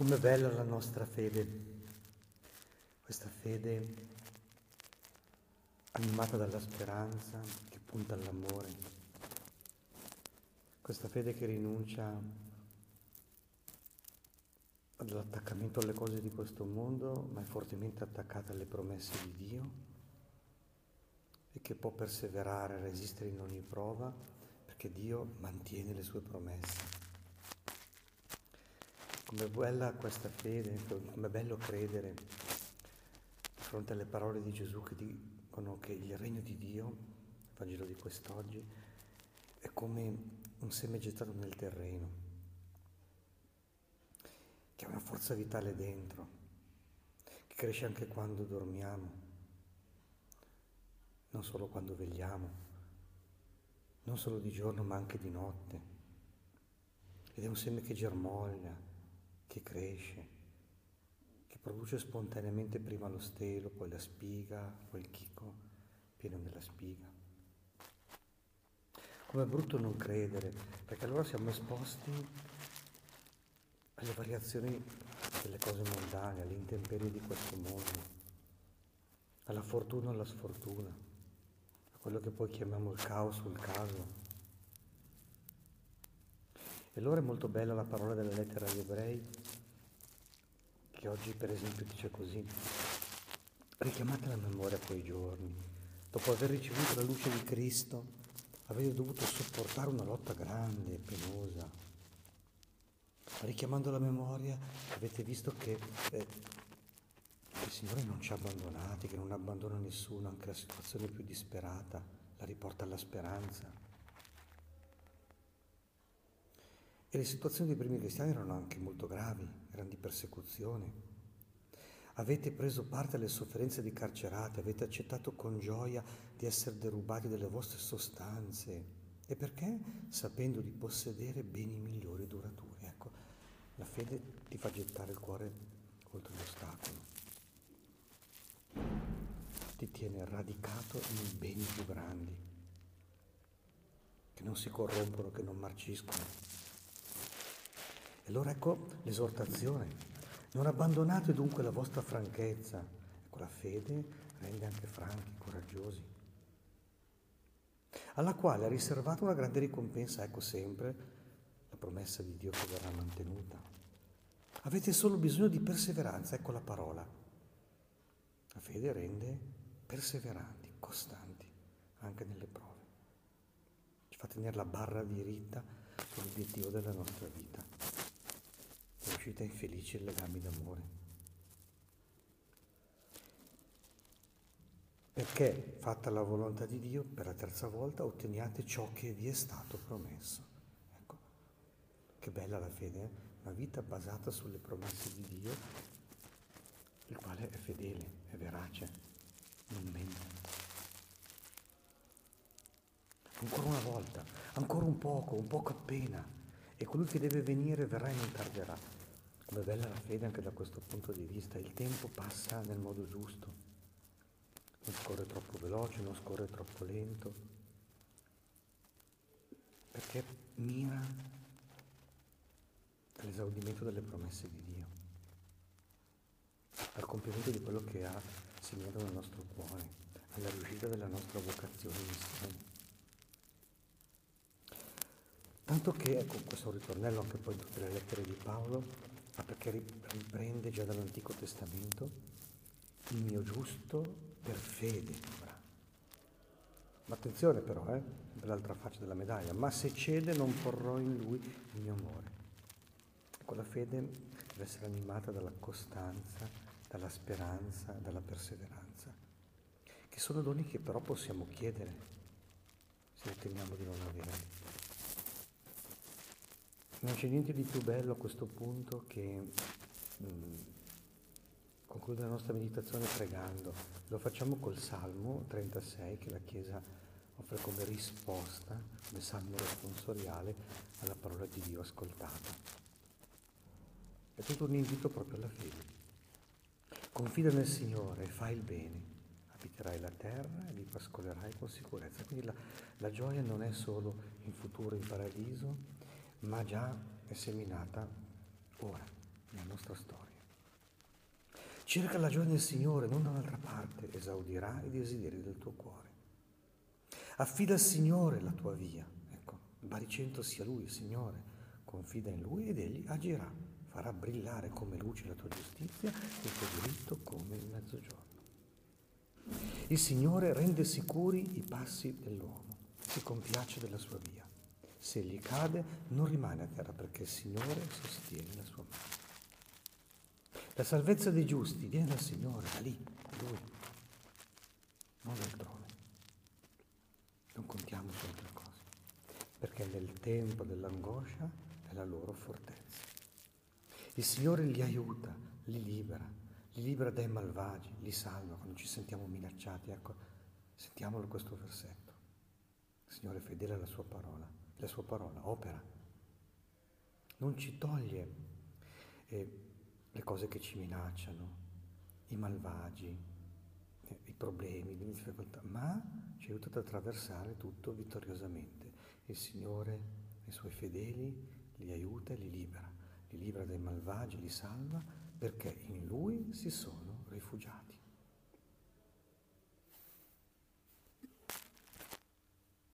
Com'è bella la nostra fede, questa fede animata dalla speranza, che punta all'amore, questa fede che rinuncia all'attaccamento alle cose di questo mondo, ma è fortemente attaccata alle promesse di Dio e che può perseverare, resistere in ogni prova, perché Dio mantiene le sue promesse. Com'è bella questa fede, com'è bello credere di fronte alle parole di Gesù che dicono che il regno di Dio, il Vangelo di quest'oggi, è come un seme gettato nel terreno, che ha una forza vitale dentro, che cresce anche quando dormiamo, non solo quando vegliamo, non solo di giorno ma anche di notte. Ed è un seme che germoglia, che cresce, che produce spontaneamente prima lo stelo, poi la spiga, poi il chicco pieno della spiga. Com'è brutto non credere, perché allora siamo esposti alle variazioni delle cose mondane, alle intemperie di questo mondo, alla fortuna o alla sfortuna, a quello che poi chiamiamo il caos o il caso. Allora è molto bella la parola della lettera agli ebrei, che oggi per esempio dice così, richiamate la memoria quei giorni, dopo aver ricevuto la luce di Cristo, avete dovuto sopportare una lotta grande e penosa. Richiamando la memoria avete visto che eh, il Signore non ci ha abbandonati, che non abbandona nessuno, anche la situazione più disperata la riporta alla speranza. E le situazioni dei primi cristiani erano anche molto gravi, erano di persecuzione. Avete preso parte alle sofferenze di carcerate, avete accettato con gioia di essere derubati delle vostre sostanze. E perché? Sapendo di possedere beni migliori e duraturi. Ecco, la fede ti fa gettare il cuore oltre l'ostacolo. Ti tiene radicato in beni più grandi, che non si corrompono, che non marciscono. Allora ecco l'esortazione. Non abbandonate dunque la vostra franchezza. Ecco, la fede rende anche franchi, coraggiosi. Alla quale ha riservato una grande ricompensa, ecco sempre la promessa di Dio che verrà mantenuta. Avete solo bisogno di perseveranza, ecco la parola. La fede rende perseveranti, costanti, anche nelle prove. Ci fa tenere la barra diritta sull'obiettivo della nostra vita infelice in legami d'amore. Perché, fatta la volontà di Dio, per la terza volta otteniate ciò che vi è stato promesso. Ecco, che bella la fede, eh? una vita basata sulle promesse di Dio, il quale è fedele, è verace, non mente. Ancora una volta, ancora un poco, un poco appena, e colui che deve venire verrà e non tarderà. Come bella la fede anche da questo punto di vista, il tempo passa nel modo giusto, non scorre troppo veloce, non scorre troppo lento, perché mira all'esaudimento delle promesse di Dio, al compimento di quello che ha segnato nel nostro cuore, alla riuscita della nostra vocazione e missione. Tanto che, ecco, questo ritornello anche poi in tutte le lettere di Paolo, ma perché riprende già dall'Antico Testamento il mio giusto per fede avrà. Ma attenzione però, eh, l'altra faccia della medaglia, ma se cede non porrò in lui il mio amore. Ecco, la fede deve essere animata dalla costanza, dalla speranza, dalla perseveranza, che sono doni che però possiamo chiedere se riteniamo di non avere. Non c'è niente di più bello a questo punto che mm, concludere la nostra meditazione pregando. Lo facciamo col Salmo 36 che la Chiesa offre come risposta, come salmo responsoriale alla parola di Dio ascoltata. È tutto un invito proprio alla fede. Confida nel Signore fai il bene, abiterai la terra e vi pascolerai con sicurezza. Quindi la, la gioia non è solo in futuro in paradiso, ma già è seminata ora, nella nostra storia. Cerca la gioia nel Signore, non da un'altra parte, esaudirà i desideri del tuo cuore. Affida al Signore la tua via, ecco, il baricentro sia Lui, il Signore, confida in Lui ed Egli agirà, farà brillare come luce la tua giustizia e il tuo diritto come il mezzogiorno. Il Signore rende sicuri i passi dell'uomo, si compiace della sua via. Se egli cade non rimane a terra perché il Signore sostiene la sua mano. La salvezza dei giusti viene dal Signore, da lì, da Lui, non altrove. Non contiamo su altre cose, perché nel tempo dell'angoscia è la loro fortezza. Il Signore li aiuta, li libera, li libera dai malvagi, li salva quando ci sentiamo minacciati. Ecco, sentiamolo questo versetto. Il Signore è fedele alla sua parola, la sua parola opera. Non ci toglie eh, le cose che ci minacciano, i malvagi, eh, i problemi, le difficoltà, ma ci aiuta ad attraversare tutto vittoriosamente. Il Signore, i suoi fedeli, li aiuta e li libera, li libera dai malvagi, li salva perché in Lui si sono rifugiati.